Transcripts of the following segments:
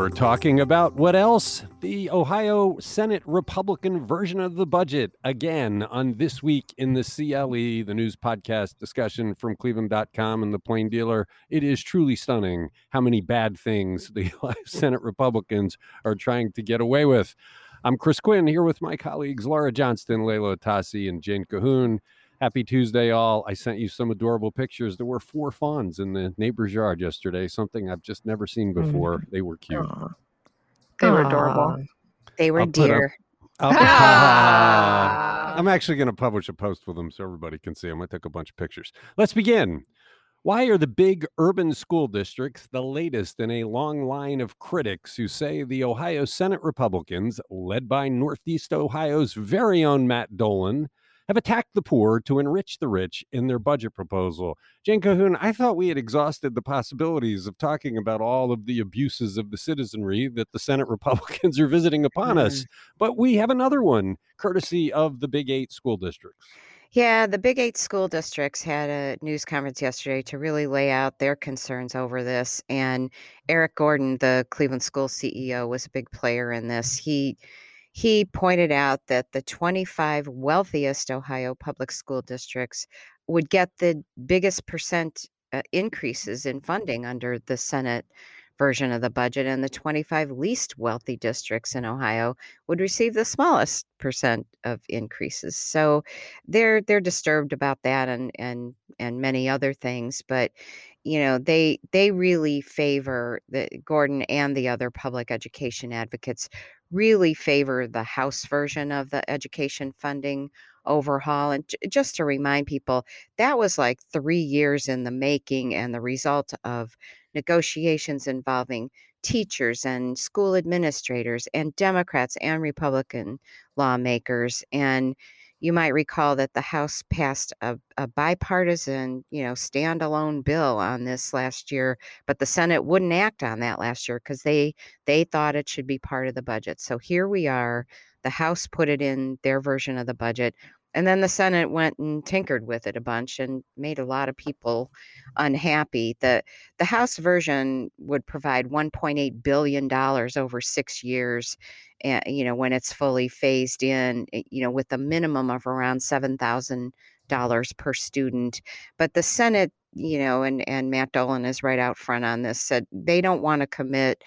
We're talking about what else? The Ohio Senate Republican version of the budget again on This Week in the CLE, the news podcast discussion from cleveland.com and the Plain Dealer. It is truly stunning how many bad things the Senate Republicans are trying to get away with. I'm Chris Quinn here with my colleagues Laura Johnston, Leila Atassi, and Jane Kahoun. Happy Tuesday, all. I sent you some adorable pictures. There were four fawns in the neighbor's yard yesterday, something I've just never seen before. Mm. They were cute. Aww. They were adorable. They were dear. I'm actually going to publish a post with them so everybody can see them. I took a bunch of pictures. Let's begin. Why are the big urban school districts the latest in a long line of critics who say the Ohio Senate Republicans, led by Northeast Ohio's very own Matt Dolan, have attacked the poor to enrich the rich in their budget proposal. Jane Kahoun, I thought we had exhausted the possibilities of talking about all of the abuses of the citizenry that the Senate Republicans are visiting upon mm. us, but we have another one courtesy of the Big Eight school districts. Yeah, the Big Eight school districts had a news conference yesterday to really lay out their concerns over this. And Eric Gordon, the Cleveland School CEO, was a big player in this. He he pointed out that the 25 wealthiest Ohio public school districts would get the biggest percent uh, increases in funding under the Senate version of the budget, and the 25 least wealthy districts in Ohio would receive the smallest percent of increases. So they're they're disturbed about that and and and many other things, but you know they they really favor the Gordon and the other public education advocates really favor the House version of the education funding overhaul. And j- just to remind people, that was like three years in the making and the result of negotiations involving teachers and school administrators and Democrats and Republican lawmakers. And you might recall that the House passed a, a, bipartisan, you know, standalone bill on this last year, but the Senate wouldn't act on that last year because they they thought it should be part of the budget. So here we are. The House put it in their version of the budget. And then the Senate went and tinkered with it a bunch and made a lot of people unhappy. The the House version would provide 1.8 billion dollars over 6 years and you know when it's fully phased in, eh, you know with a minimum of around $7,000 per student. But the Senate, you know, and and Matt Dolan is right out front on this said they don't want to commit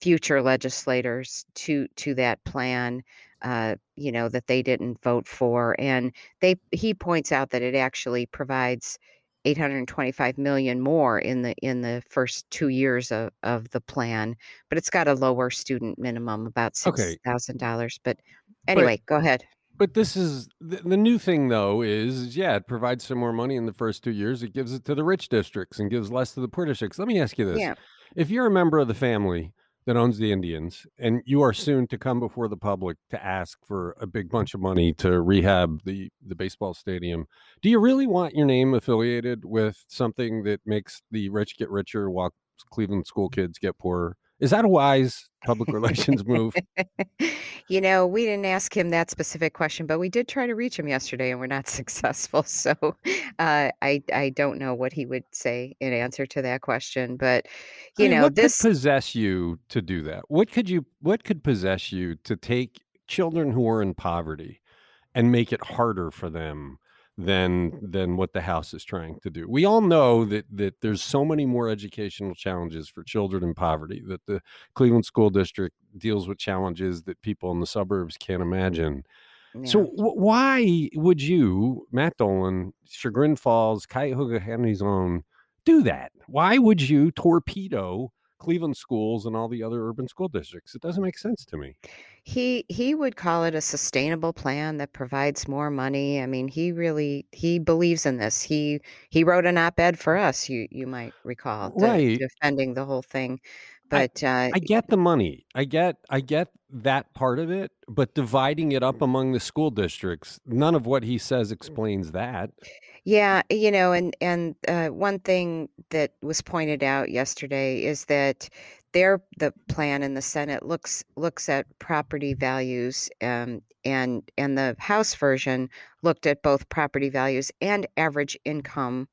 future legislators to to that plan uh, you know that they didn't vote for and they he points out that it actually provides 825 million more in the in the first two years of, of the plan but it's got a lower student minimum about six thousand okay. dollars but anyway but, go ahead but this is the, the, new thing though is yeah it provides some more money in the first two years it gives it to the rich districts and gives less to the poor districts let me ask you this yeah. if you're a member of the family that owns the Indians, and you are soon to come before the public to ask for a big bunch of money to rehab the the baseball stadium. Do you really want your name affiliated with something that makes the rich get richer while Cleveland school kids get poorer? Is that a wise public relations move? you know, we didn't ask him that specific question, but we did try to reach him yesterday, and we're not successful. So uh, I I don't know what he would say in answer to that question. But you I mean, know, what this could possess you to do that. What could you? What could possess you to take children who are in poverty and make it harder for them than than what the house is trying to do. We all know that that there's so many more educational challenges for children in poverty that the Cleveland School District deals with challenges that people in the suburbs can't imagine. Yeah. So w- why would you, Matt Dolan, Chagrin Falls, Cuyahoga County's own, do that? Why would you torpedo Cleveland schools and all the other urban school districts? It doesn't make sense to me. He he would call it a sustainable plan that provides more money. I mean, he really he believes in this. He he wrote an op-ed for us. You you might recall, right, defending the whole thing. But I, uh, I get the money. I get I get that part of it, but dividing it up among the school districts, none of what he says explains that. Yeah, you know, and and uh, one thing that was pointed out yesterday is that their the plan in the Senate looks looks at property values, um, and and the House version looked at both property values and average income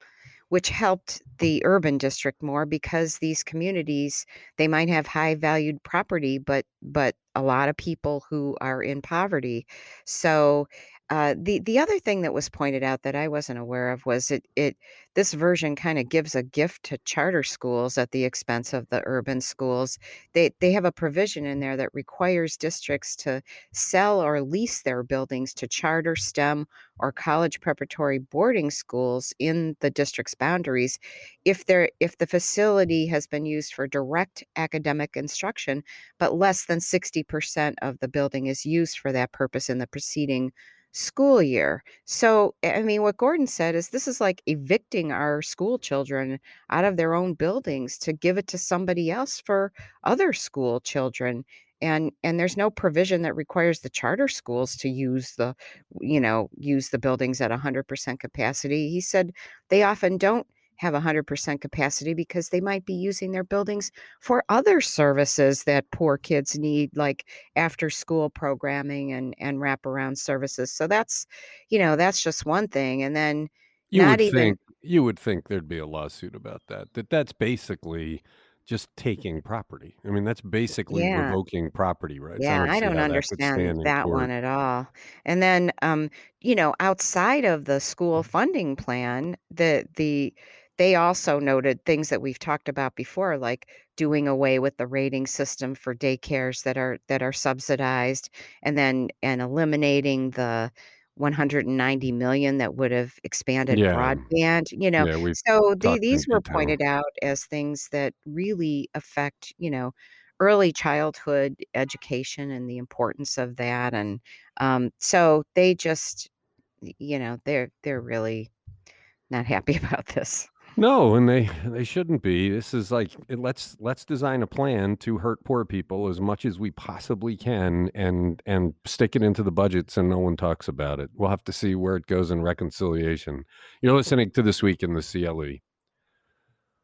which helped the urban district more because these communities they might have high valued property but but a lot of people who are in poverty. So uh, the the other thing that was pointed out that I wasn't aware of was it it this version kind of gives a gift to charter schools at the expense of the urban schools. They they have a provision in there that requires districts to sell or lease their buildings to charter STEM or college preparatory boarding schools in the district's boundaries if there if the facility has been used for direct academic instruction but less than 60% of the building is used for that purpose in the preceding school year. So, I mean, what Gordon said is this is like evicting our school children out of their own buildings to give it to somebody else for other school children. And and there's no provision that requires the charter schools to use the you know, use the buildings at 100% capacity. He said they often don't have 100% capacity because they might be using their buildings for other services that poor kids need like after school programming and and wraparound services. So that's you know that's just one thing. And then you not would even think you would think there'd be a lawsuit about that that that's basically just taking property. I mean, that's basically yeah. revoking property rights. I yeah don't i don't how that understand that one at all. And then um you know outside of the school funding plan the the they also noted things that we've talked about before, like doing away with the rating system for daycares that are that are subsidized, and then and eliminating the 190 million that would have expanded Yeah. broadband. You know, Yeah, so the, these were pointed out as things that really affect, you know, early childhood education and the importance of that. And um, so they just, you know, they're they're really not happy about this. No, and they they shouldn't be. This is like let's let's design a plan to hurt poor people as much as we possibly can and and stick it into the budgets and no one talks about it. We'll have to see where it goes in reconciliation. You're listening to this week in the CLE.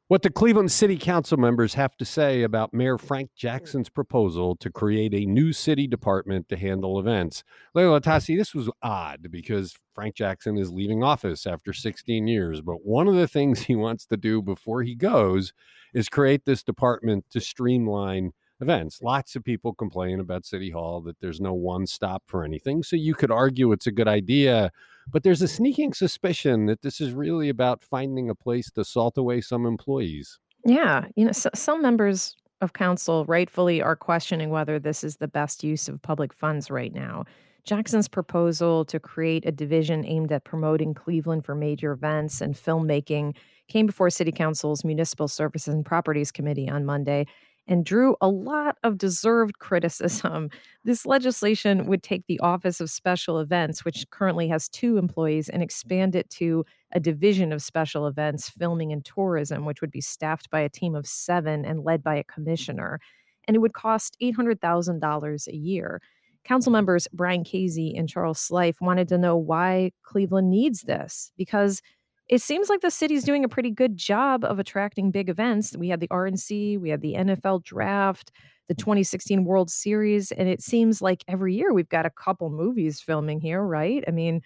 What the Cleveland City Council members have to say about Mayor Frank Jackson's proposal to create a new city department to handle events. Leila Atassi, this was odd because Frank Jackson is leaving office after 16 years. But one of the things he wants to do before he goes is create this department to streamline events. Lots of people complain about City Hall that there's no one stop for anything. So you could argue it's a good idea. But there's a sneaking suspicion that this is really about finding a place to salt away some employees. Yeah, you know, so, some members of council rightfully are questioning whether this is the best use of public funds right now. Jackson's proposal to create a division aimed at promoting Cleveland for major events and filmmaking came before City Council's Municipal Services and Properties Committee on Monday and drew a lot of deserved criticism. This legislation would take the Office of Special Events, which currently has two employees, and expand it to a division of special events, filming and tourism, which would be staffed by a team of seven and led by a commissioner. And it would cost $800,000 a year. Council members Brian Kazy and Charles Slife wanted to know why Cleveland needs this because it seems like the city's doing a pretty good job of attracting big events. We had the RNC, we had the NFL draft, the mm. 2016 World Series, and it seems like every year we've got a couple movies filming here, right? I mean,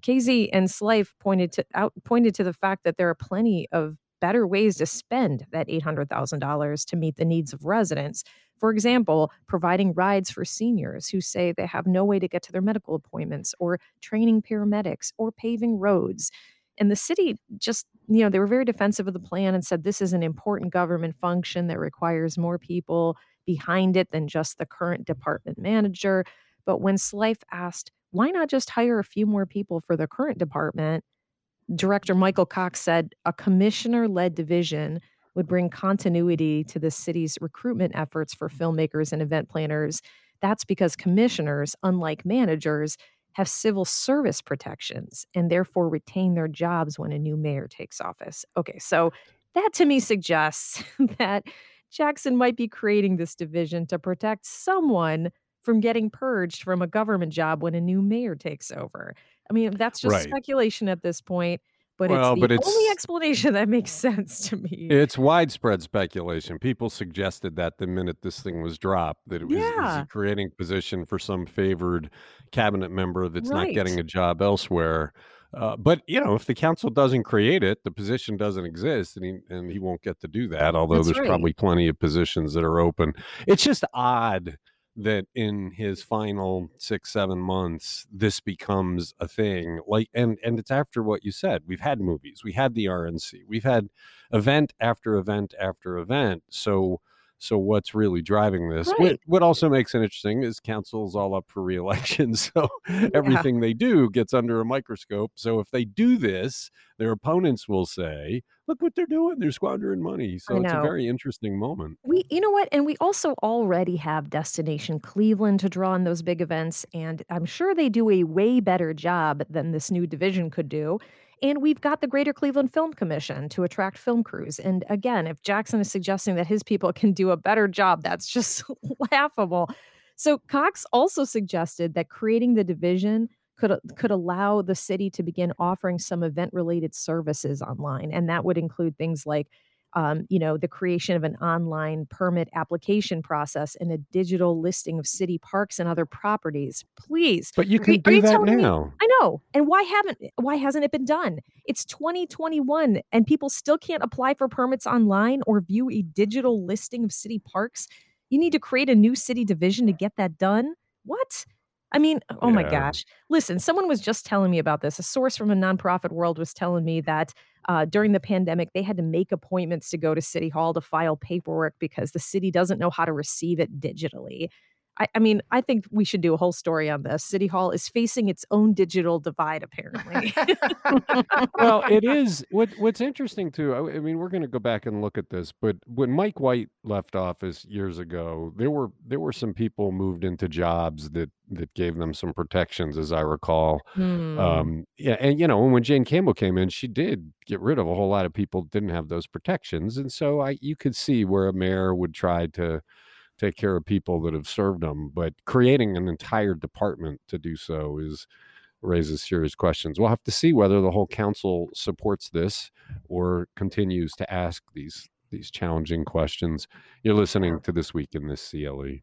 Kazy and Slife pointed to out pointed to the fact that there are plenty of better ways to spend that $800,000 to meet the needs of residents. For example, providing rides for seniors who say they have no way to get to their medical appointments, or training paramedics, or paving roads. And the city just, you know, they were very defensive of the plan and said this is an important government function that requires more people behind it than just the current department manager. But when Slife asked why not just hire a few more people for the current department? Director Michael Cox said a commissioner led division would bring continuity to the city's recruitment efforts for filmmakers and event planners. That's because commissioners, unlike managers, have civil service protections and therefore retain their jobs when a new mayor takes office. Okay, so that to me suggests that Jackson might be creating this division to protect someone from getting purged from a government job when a new mayor takes over. I mean, that's just Right. speculation at this point, but Well, it's the but it's- only explanation that makes sense to me. It's widespread speculation. People suggested that the minute this thing was dropped, that it was Yeah. he creating position for some favored cabinet member that's not getting a job elsewhere. Uh, but you know, if the council doesn't create it, the position doesn't exist, and he and he won't get to do that. Although That's there's right. probably plenty of positions that are open. It's just odd that in his final six seven months this becomes a thing like and and it's after what you said we've had movies we had the rnc we've had event after event after event so so what's really driving this what, Right. what also makes it interesting is council's all up for reelection so everything they do gets under a microscope so if they do this their opponents will say look what they're doing they're squandering money so it's a very interesting moment We, you know what? And we also already have Destination Cleveland to draw on those big events. And I'm sure they do a way better job than this new division could do. And we've got the Greater Cleveland Film Commission to attract film crews. And again, if Jackson is suggesting that his people can do a better job, that's just laughable. So Cox also suggested that creating the division could could allow the city to begin offering some event related services online, and that would include things like um, you know, the creation of an online permit application process and a digital listing of city parks and other properties. Please. but you can are do you that telling me- now I know. And why haven't why hasn't it been done? It's 2021 and people still can't apply for permits online or view a digital listing of city parks. You need to create a new city division to get that done? What? I mean, oh my gosh. Listen, someone was just telling me about this. A source from a nonprofit world was telling me that uh, during the pandemic, they had to make appointments to go to City Hall to file paperwork because the city doesn't know how to receive it digitally. I, I mean, I think we should do a whole story on this. City Hall is facing its own digital divide, apparently. well, it is what what's interesting too. I, I mean, we're going to go back and look at this, but when Mike White left office years ago, there were there were some people moved into jobs that that gave them some protections, as I recall. Hmm. Um, yeah, and you know, when Jane Campbell came in, she did get rid of a whole lot of people that didn't have those protections, and so I you could see where a mayor would try to take care of people that have served them, but creating an entire department to do so is raises serious questions. We'll have to see whether the whole council supports this or continues to ask these these challenging questions. You're listening to this week in this CLE.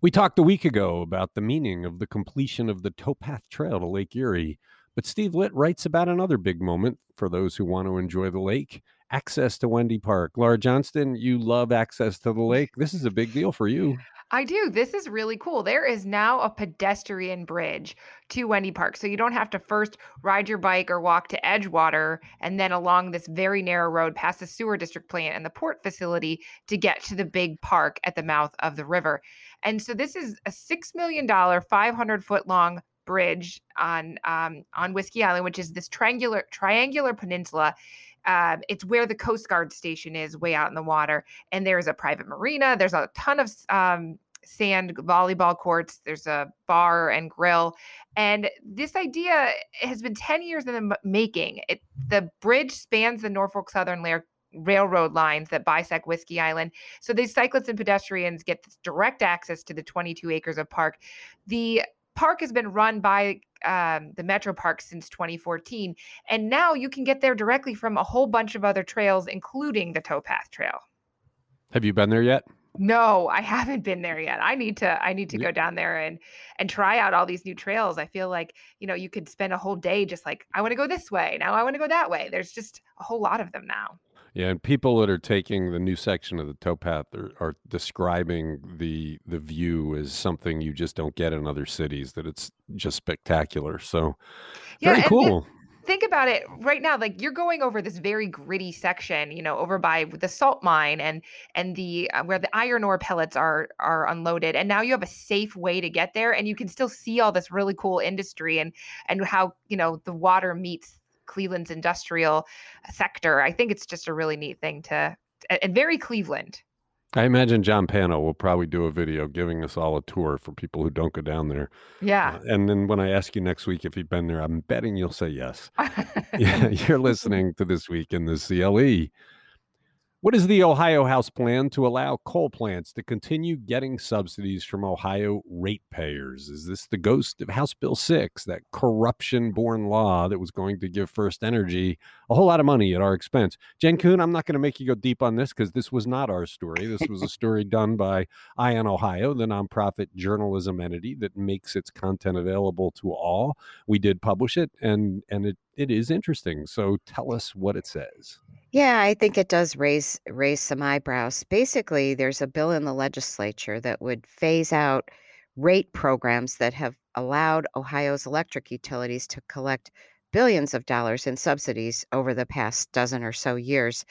We talked a week ago about the meaning of the completion of the towpath trail to Lake Erie, but Steve Litt writes about another big moment for those who want to enjoy the lake access to Wendy Park. Laura Johnston, you love access to the lake. This is a big deal for you. I do. This is really cool. There is now a pedestrian bridge to Wendy Park. So you don't have to first ride your bike or walk to Edgewater and then along this very narrow road past the sewer district plant and the port facility to get to the big park at the mouth of the river. And so this is a $6 million, 500 foot long bridge on um, on Whiskey Island, which is this triangular triangular peninsula. Uh, it's where the Coast Guard station is, way out in the water. And there's a private marina. There's a ton of um, sand volleyball courts. There's a bar and grill. And this idea has been 10 years in the making. It, the bridge spans the Norfolk Southern Lair railroad lines that bisect Whiskey Island. So these cyclists and pedestrians get direct access to the 22 acres of park. The park has been run by um, the Metro Park since 2014, and now you can get there directly from a whole bunch of other trails, including the Towpath Trail. Have you been there yet? No, I haven't been there yet. I need to I need to go down there and and try out all these new trails. I feel like, you know, you could spend a whole day just like I want to go this way. Now I want to go that way. There's just a whole lot of them now. Yeah, and people that are taking the new section of the towpath are, are describing the the view as something you just don't get in other cities. That it's just spectacular. So Yeah, very cool. think about it right now like you're going over this very gritty section you know over by the salt mine and and the uh, where the iron ore pellets are are unloaded and now you have a safe way to get there and you can still see all this really cool industry and and how you know the water meets cleveland's industrial sector i think it's just a really neat thing to and very cleveland I imagine John Pano will probably do a video giving us all a tour for people who don't go down there. Yeah. Uh, and then when I ask you next week if you've been there, I'm betting you'll say yes. yeah, you're listening to This Week in the CLE. What is the Ohio House plan to allow coal plants to continue getting subsidies from Ohio ratepayers? Is this the ghost of House Bill 6, that corruption born law that was going to give First Energy a whole lot of money at our expense? Jen Kuhn, I'm not going to make you go deep on this because this was not our story. This was a story done by Eye on Ohio, the nonprofit journalism entity that makes its content available to all. We did publish it, and, and it, it is interesting. So tell us what it says. Yeah, I think it does raise raise some eyebrows. Basically, there's a bill in the legislature that would phase out rate programs that have allowed Ohio's electric utilities to collect billions of dollars in subsidies over the past dozen or so years.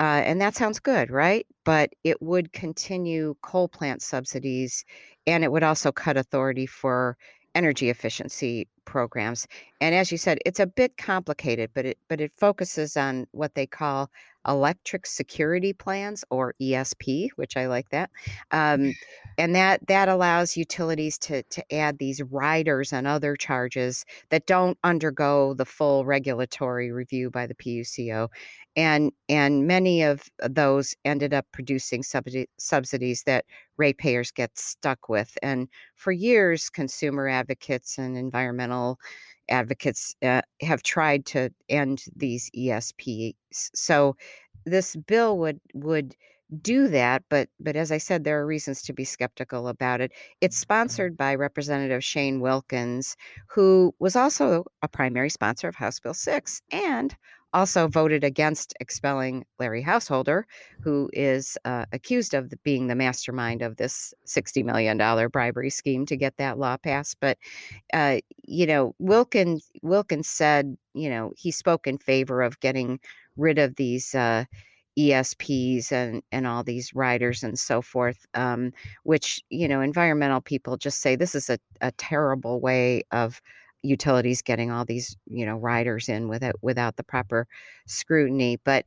Uh, and that sounds good, right? But it would continue coal plant subsidies and it would also cut authority for energy efficiency programs. And as you said, it's a bit complicated, but it but it focuses on what they call electric security plans or ESP, which I like that. Um, and that that allows utilities to to add these riders and other charges that don't undergo the full regulatory review by the PUCO. And and many of those ended up producing subsidy, subsidies that ratepayers get stuck with. And for years, consumer advocates and environmental advocates uh, have tried to end these ESPs. So this bill would would do that but but as i said there are reasons to be skeptical about it it's mm-hmm. sponsored by representative shane wilkins who was also a primary sponsor of house bill 6 and also voted against expelling Larry Householder, who is uh, accused of being the mastermind of this $60 million bribery scheme to get that law passed. But, uh, you know, Wilkins, Wilkins said, you know, he spoke in favor of getting rid of these. Uh, ESPs and and all these riders and so forth, um, which you know environmental people just say this is a, a terrible way of utilities getting all these you know riders in without without the proper scrutiny but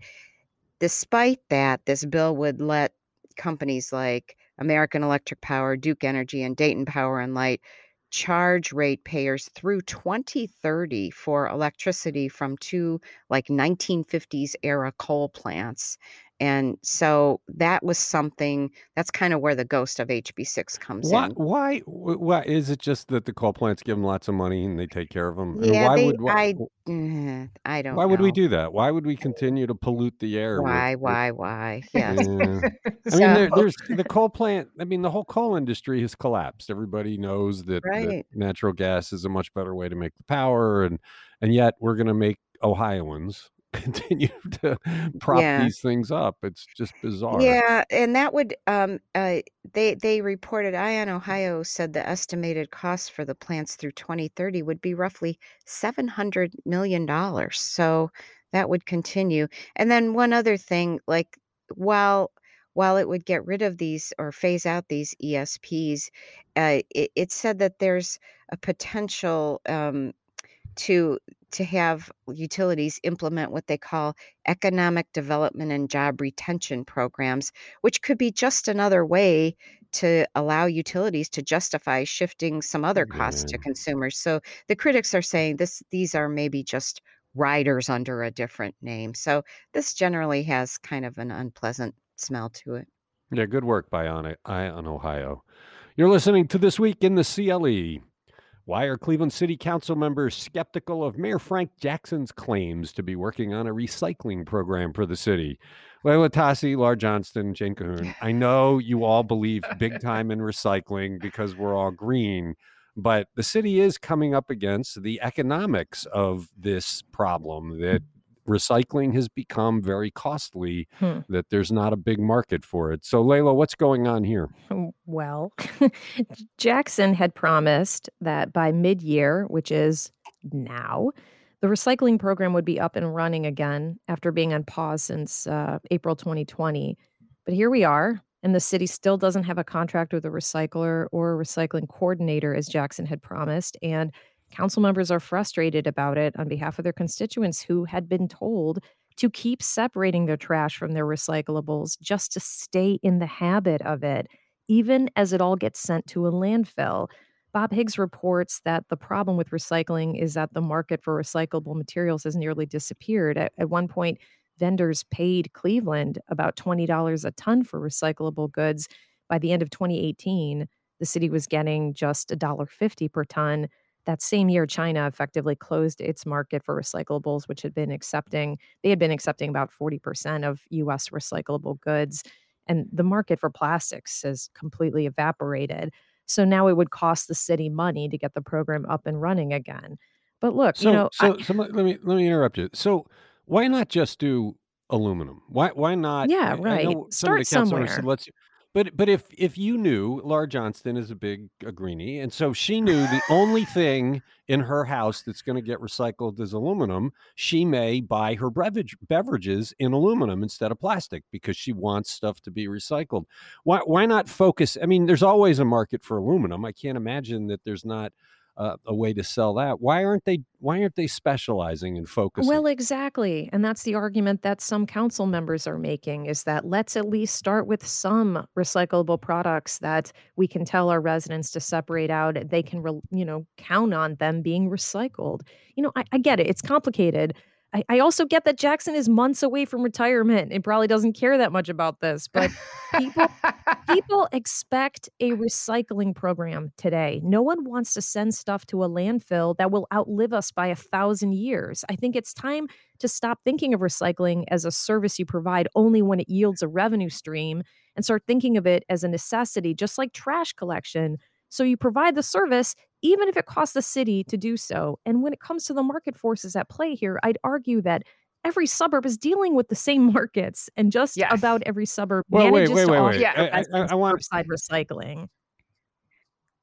despite that this bill would let companies like American Electric Power, Duke Energy and Dayton Power and Light charge ratepayers through 2030 for electricity from two like 1950s era coal plants and so that was something that's kind of where the ghost of HB6 comes why, in. Why? Why is it just that the coal plants give them lots of money and they take care of them? Yeah, why they, would why, I, mm, I don't. Why would we do that? Why would we continue to pollute the air? Why? with, Why? Why? Yes. Yeah. I mean, there, there's the coal plant. I mean, the whole coal industry has collapsed. Everybody knows that, that natural gas is a much better way to make the power, and and yet we're going to make Ohioans continue to prop Yeah. these things up. It's just bizarre. Yeah, and that would um uh they they reported Eye on Ohio said the estimated cost for the plants through 2030 would be roughly 700 million dollars. So that would continue. And then one other thing like while while it would get rid of these or phase out these ESPs, uh, it, it said that there's a potential um, to to have utilities implement what they call economic development and job retention programs, which could be just another way to allow utilities to justify shifting some other costs to consumers. So the critics are saying this these are maybe just riders under a different name. So this generally has kind of an unpleasant smell to it. Yeah, good work by on Eye on Ohio. You're listening to This Week in the CLE. Why are Cleveland City Council members skeptical of Mayor Frank Jackson's claims to be working on a recycling program for the city? Leila Atassi, Laura Johnston, Jane Kahoun, I know you all believe big time in recycling because we're all green, but the city is coming up against the economics of this problem that recycling has become very costly, Hmm. that there's not a big market for it. So, Leila, what's going on here? Mm, Well, Jackson had promised that by mid year, which is now, The recycling program would be up and running again after being on pause since uh, April 2020. But here we are, and the city still doesn't have a contract with a recycler or a recycling coordinator as Jackson had promised. And council members are frustrated about it on behalf of their constituents who had been told to keep separating their trash from their recyclables just to stay in the habit of it, even as it all gets sent to a landfill. Bob Higgs reports that the problem with recycling is that the market for recyclable materials has nearly disappeared. At, at one point, vendors paid Cleveland about $20 a ton for recyclable goods. By the end of 2018, the city was getting just $1.50 per ton. That same year, China effectively closed its market for recyclables, which had been accepting, they had been accepting about 40% of US recyclable goods. And the market for plastics has completely evaporated. So now it would cost the city money to get the program up and running again. But look, So, you know, I, so, so let me let me interrupt you. So, why not just do aluminum? Why why not? yeah, right. know some of the Start council said somewhere. let's, but but if if you knew Laura Johnston is a big uh, greenie, and so she knew the only thing in her house that's going to get recycled is aluminum, she may buy her beverage beverages in aluminum instead of plastic because she wants stuff to be recycled. Why why not focus? I mean, there's always a market for aluminum. I can't imagine that there's not uh, a way to sell that. Why aren't they why aren't they specializing and focusing? Well, exactly. And that's the argument that some council members are making is that let's at least start with some recyclable products that we can tell our residents to separate out. They can, re- you know, count on them being recycled. You know, I, I get it. It's complicated. I, I also get that Jackson is months away from retirement and probably doesn't care that much about this, but people people expect a recycling program today. No one wants to send stuff to a landfill that will outlive us by a thousand years. I think it's time to stop thinking of recycling as a service you provide only when it yields a revenue stream and start thinking of it as a necessity, just like trash collection. So you provide the service, even if it costs the city to do so. And when it comes to the market forces at play here, I'd argue that every suburb is dealing with the same markets, and just Yes. about every suburb Well, wait, manages wait, to wait, offer wait. Yeah. I, I, I want curbside recycling.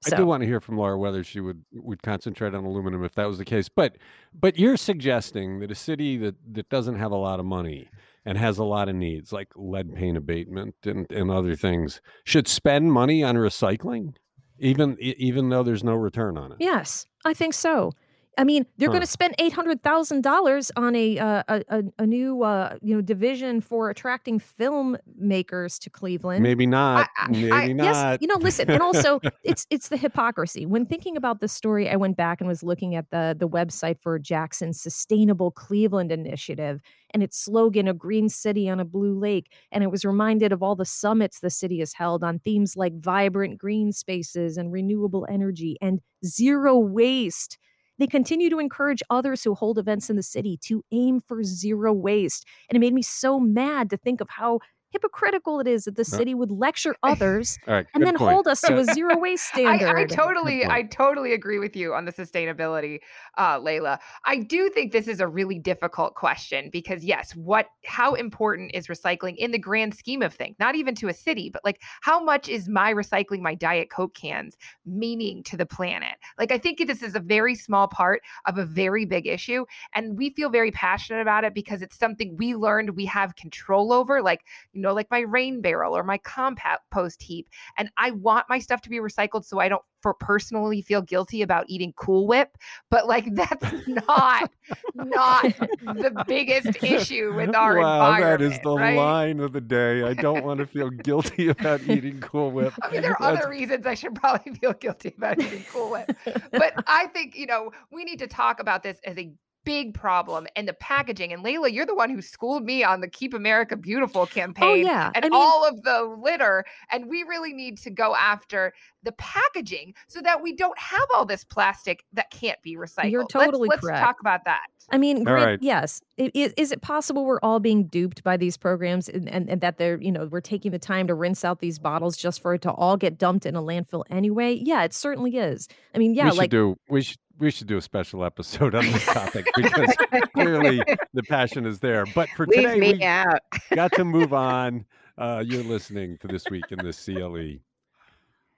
I So do want to hear from Laura whether she would would concentrate on aluminum if that was the case. But but you're suggesting that a city that that doesn't have a lot of money and has a lot of needs like lead paint abatement and, and other things should spend money on recycling even even though there's no return on it. Yes, I think so. I mean, they're Huh. going to spend eight hundred thousand dollars on a, uh, a a new uh, you know division for attracting filmmakers to Cleveland. Maybe not. I- maybe I- not. Yes, you know, listen, and also it's it's the hypocrisy. When thinking about this story, I went back and was looking at the the website for Jackson's Sustainable Cleveland Initiative and its slogan, "A green city on a blue lake." And I was reminded of all the summits the city has held on themes like vibrant green spaces and renewable energy and zero waste. They continue to encourage others who hold events in the city to aim for zero waste. And it made me so mad to think of how hypocritical it is that the city would lecture others All right. and then point. hold us to a zero waste standard. I totally, I totally agree with you on the sustainability, uh, Leila. I do think this is a really difficult question because yes, what, how important is recycling in the grand scheme of things? Not even to a city, but like how much is my recycling my Diet Coke cans meaning to the planet? Like I think this is a very small part of a very big issue, and we feel very passionate about it because it's something we learned we have control over. Like you know, like my rain barrel or my compost heap and I want my stuff to be recycled so I don't for personally feel guilty about eating Cool Whip, but like that's not not the biggest issue with our wow, that is the right? line of the day. I don't want to feel guilty about eating Cool Whip. I mean, there are That's other reasons I should probably feel guilty about eating Cool Whip, but I think you know we need to talk about this as a big problem and the packaging. And Leila, you're the one who schooled me on the Keep America Beautiful oh, campaign oh yeah, and I mean, all of the litter. And we really need to go after the packaging so that we don't have all this plastic that can't be recycled. You're totally let's, correct. Let's talk about that. I mean, All grant- right. yes. I- i- Is, it possible we're all being duped by these programs and, and, and that they're, you know, we're taking the time to rinse out these bottles just for it to all get dumped in a landfill anyway? Yeah, it certainly is. I mean, yeah, we should like do we should we should do a special episode on this topic because clearly the passion is there. But for Leave today, we out. got to move on. Uh, you're listening to this week in the CLE.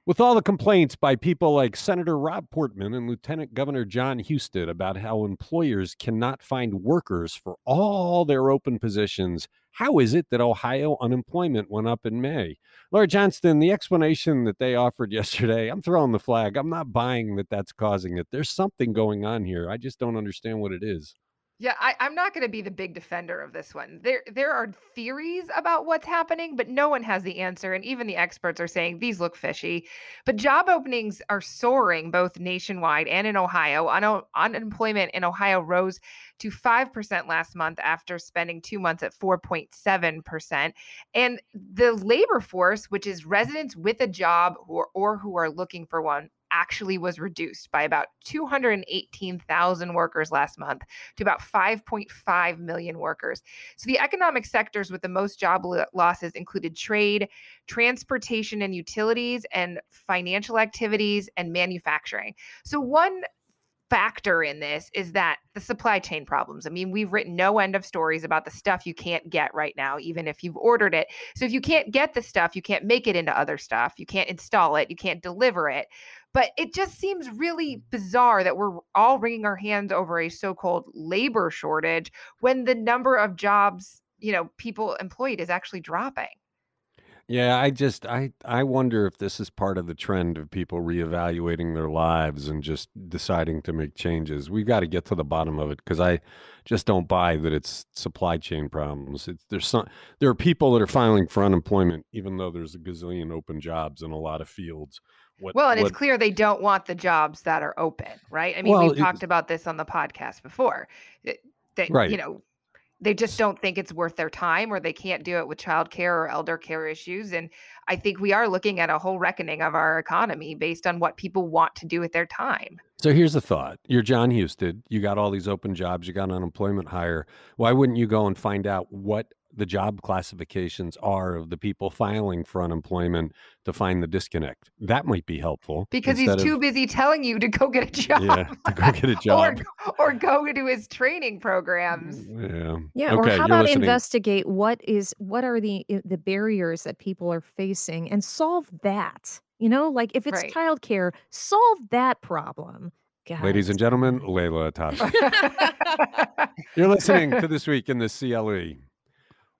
With all the complaints by people like Senator Rob Portman and Lieutenant Governor John Husted about how employers cannot find workers for all their open positions, how is it that Ohio unemployment went up in May? Laura Johnston, the explanation that they offered yesterday, I'm throwing the flag. I'm not buying that that's causing it. There's something going on here. I just don't understand what it is. Yeah, I, I'm not going to be the big defender of this one. There, there are theories about what's happening, but no one has the answer. And even the experts are saying these look fishy. But job openings are soaring both nationwide and in Ohio. Un- unemployment in Ohio rose to 5% last month after spending two months at 4.7%. And the labor force, which is residents with a job or, or who are looking for one, actually was reduced by about 218,000 workers last month to about 5.5 million workers. So the economic sectors with the most job losses included trade, transportation and utilities, and financial activities and manufacturing. So one factor in this is that the supply chain problems. I mean, we've written no end of stories about the stuff you can't get right now, even if you've ordered it. So if you can't get the stuff, you can't make it into other stuff. You can't install it, you can't deliver it. But it just seems really bizarre that we're all wringing our hands over a so-called labor shortage when the number of jobs, you know, people employed is actually dropping. Yeah, I just I I wonder if this is part of the trend of people reevaluating their lives and just deciding to make changes. We've got to get to the bottom of it because I just don't buy that it's supply chain problems. It's, there's some there are people that are filing for unemployment even though there's a gazillion open jobs in a lot of fields. What, well, and what, it's clear they don't want the jobs that are open, right? I mean, well, we've talked about this on the podcast before. Eh, that right. you know, they just don't think it's worth their time or they can't do it with childcare or elder care issues and i think we are looking at a whole reckoning of our economy based on what people want to do with their time so here's a thought you're John husted you got all these open jobs you got unemployment higher why wouldn't you go and find out what the job classifications are of the people filing for unemployment to find the disconnect. That might be helpful. Because he's too of, busy telling you to go get a job. Yeah, to go get a job. or, or go to his training programs. Yeah. Yeah. Okay, or how about listening. investigate what is what are the the barriers that people are facing and solve that. You know, like if it's right. childcare, solve that problem. God. Ladies and gentlemen, Leila Atassi. You're listening to This Week in the CLE.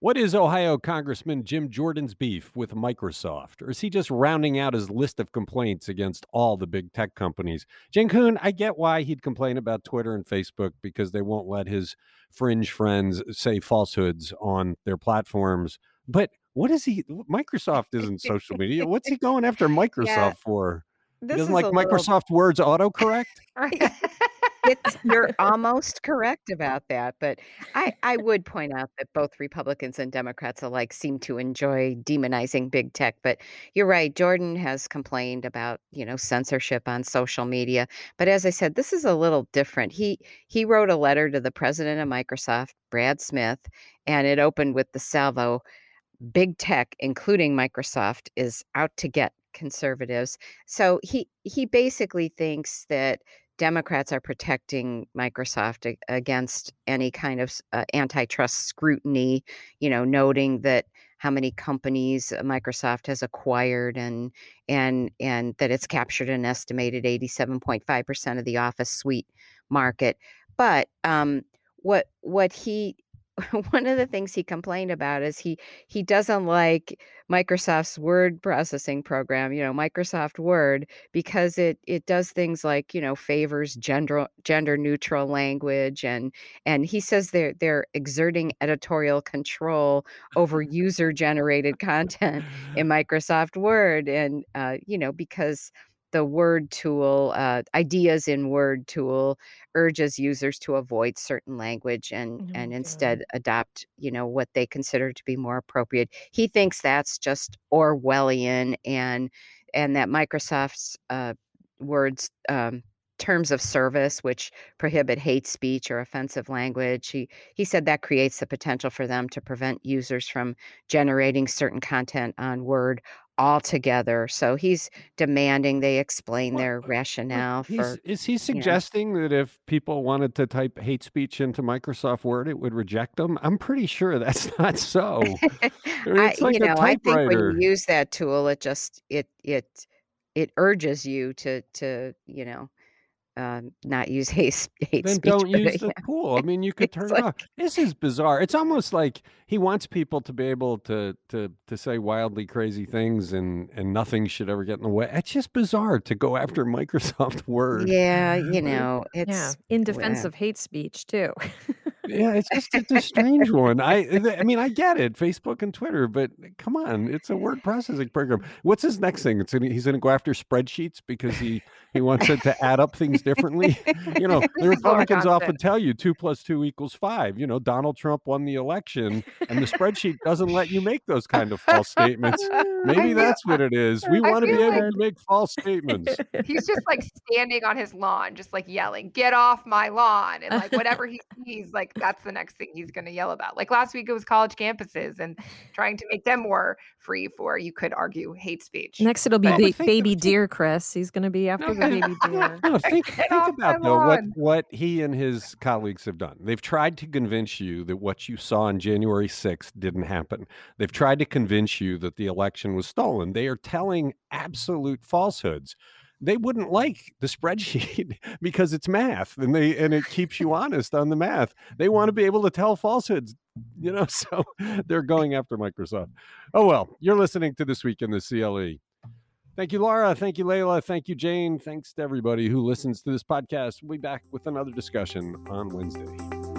What is Ohio Congressman Jim Jordan's beef with Microsoft? Or is he just rounding out his list of complaints against all the big tech companies? Jen Kuhn, I get why he'd complain about Twitter and Facebook because they won't let his fringe friends say falsehoods on their platforms. But what is he? Microsoft isn't social media. What's he going after Microsoft yeah, for? He doesn't like Microsoft little... Words autocorrect? it's you're almost correct about that, but I I would point out that both Republicans and Democrats alike seem to enjoy demonizing big tech. But you're right, Jordan has complained about you know censorship on social media. But as I said, this is a little different. He he wrote a letter to the president of Microsoft, Brad Smith, and it opened with the salvo. Big tech, including Microsoft, is out to get conservatives. So he he basically thinks that Democrats are protecting Microsoft against any kind of uh, antitrust scrutiny, you know, noting that how many companies uh, Microsoft has acquired and and and that it's captured an estimated 87.5% of the office suite market. But um, what what he one of the things he complained about is he he doesn't like Microsoft's word processing program, you know, Microsoft Word, because it it does things like you know favors gender gender neutral language and and he says they're they're exerting editorial control over user generated content in Microsoft Word, and uh, you know because the word tool uh, ideas in word tool urges users to avoid certain language and oh and instead adopt you know what they consider to be more appropriate. He thinks that's just orwellian and and that microsoft's uh, words um, terms of service which prohibit hate speech or offensive language he he said that creates the potential for them to prevent users from generating certain content on word altogether. So he's demanding they explain their uh, uh, rationale for. Is he suggesting you know, that if people wanted to type hate speech into Microsoft Word, it would reject them? I'm pretty sure that's not so. I, like you know, I think when you use that tool, it just it it it urges you to to you know um, not use hate hate then speech. don't but, use the yeah, pool. I mean, you could it's turn it off. This is bizarre. It's almost like he wants people to be able to to to say wildly crazy things, and and nothing should ever get in the way. It's just bizarre to go after Microsoft Word. yeah, you Right? know, Yeah, it's in defense yeah. of hate speech too. Yeah, it's just it's a strange one. I I mean, I get it, Facebook and Twitter, but come on, it's a word processing program. What's his next thing? It's gonna, he's going to go after spreadsheets because he he wants it to add up things differently. You know, the This is Laura Republicans often tell you two plus two equals five. You know, Donald Trump won the election, and the spreadsheet doesn't let you make those kind of false statements. Maybe that's what it is. We want to be able like to make false statements. he's just like standing on his lawn, just like yelling, "Get off my lawn!" And like whatever he sees, like that's the next thing he's going to yell about. Like last week, it was college campuses and trying to make them more free for, you could argue, hate speech. Next, it'll be But But ba- baby of think deer, Chris. He's going to be after the baby deer. No, think think about though what what he and his colleagues have done. They've tried to convince you that what you saw on January 6th didn't happen. They've tried to convince you that the election was stolen. They are telling absolute falsehoods. They wouldn't like the spreadsheet because it's math and they and it keeps you honest on the math. They want to be able to tell falsehoods, you know, so they're going after Microsoft. Oh well, you're listening to this week in the CLE. Thank you, Laura. Thank you, Leila. Thank you, Jane. Thanks to everybody who listens to this podcast. We'll be back with another discussion on Wednesday.